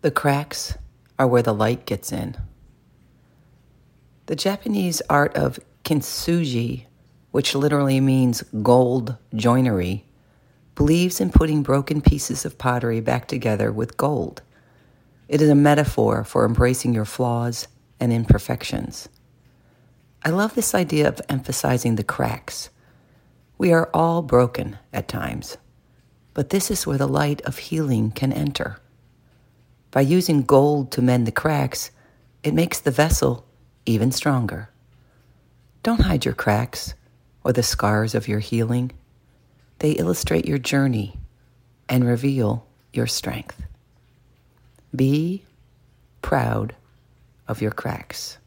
The cracks are where the light gets in. The Japanese art of kintsugi, which literally means gold joinery, believes in putting broken pieces of pottery back together with gold. It is a metaphor for embracing your flaws and imperfections. I love this idea of emphasizing the cracks. We are all broken at times, but this is where the light of healing can enter. By using gold to mend the cracks, it makes the vessel even stronger. Don't hide your cracks or the scars of your healing. They illustrate your journey and reveal your strength. Be proud of your cracks.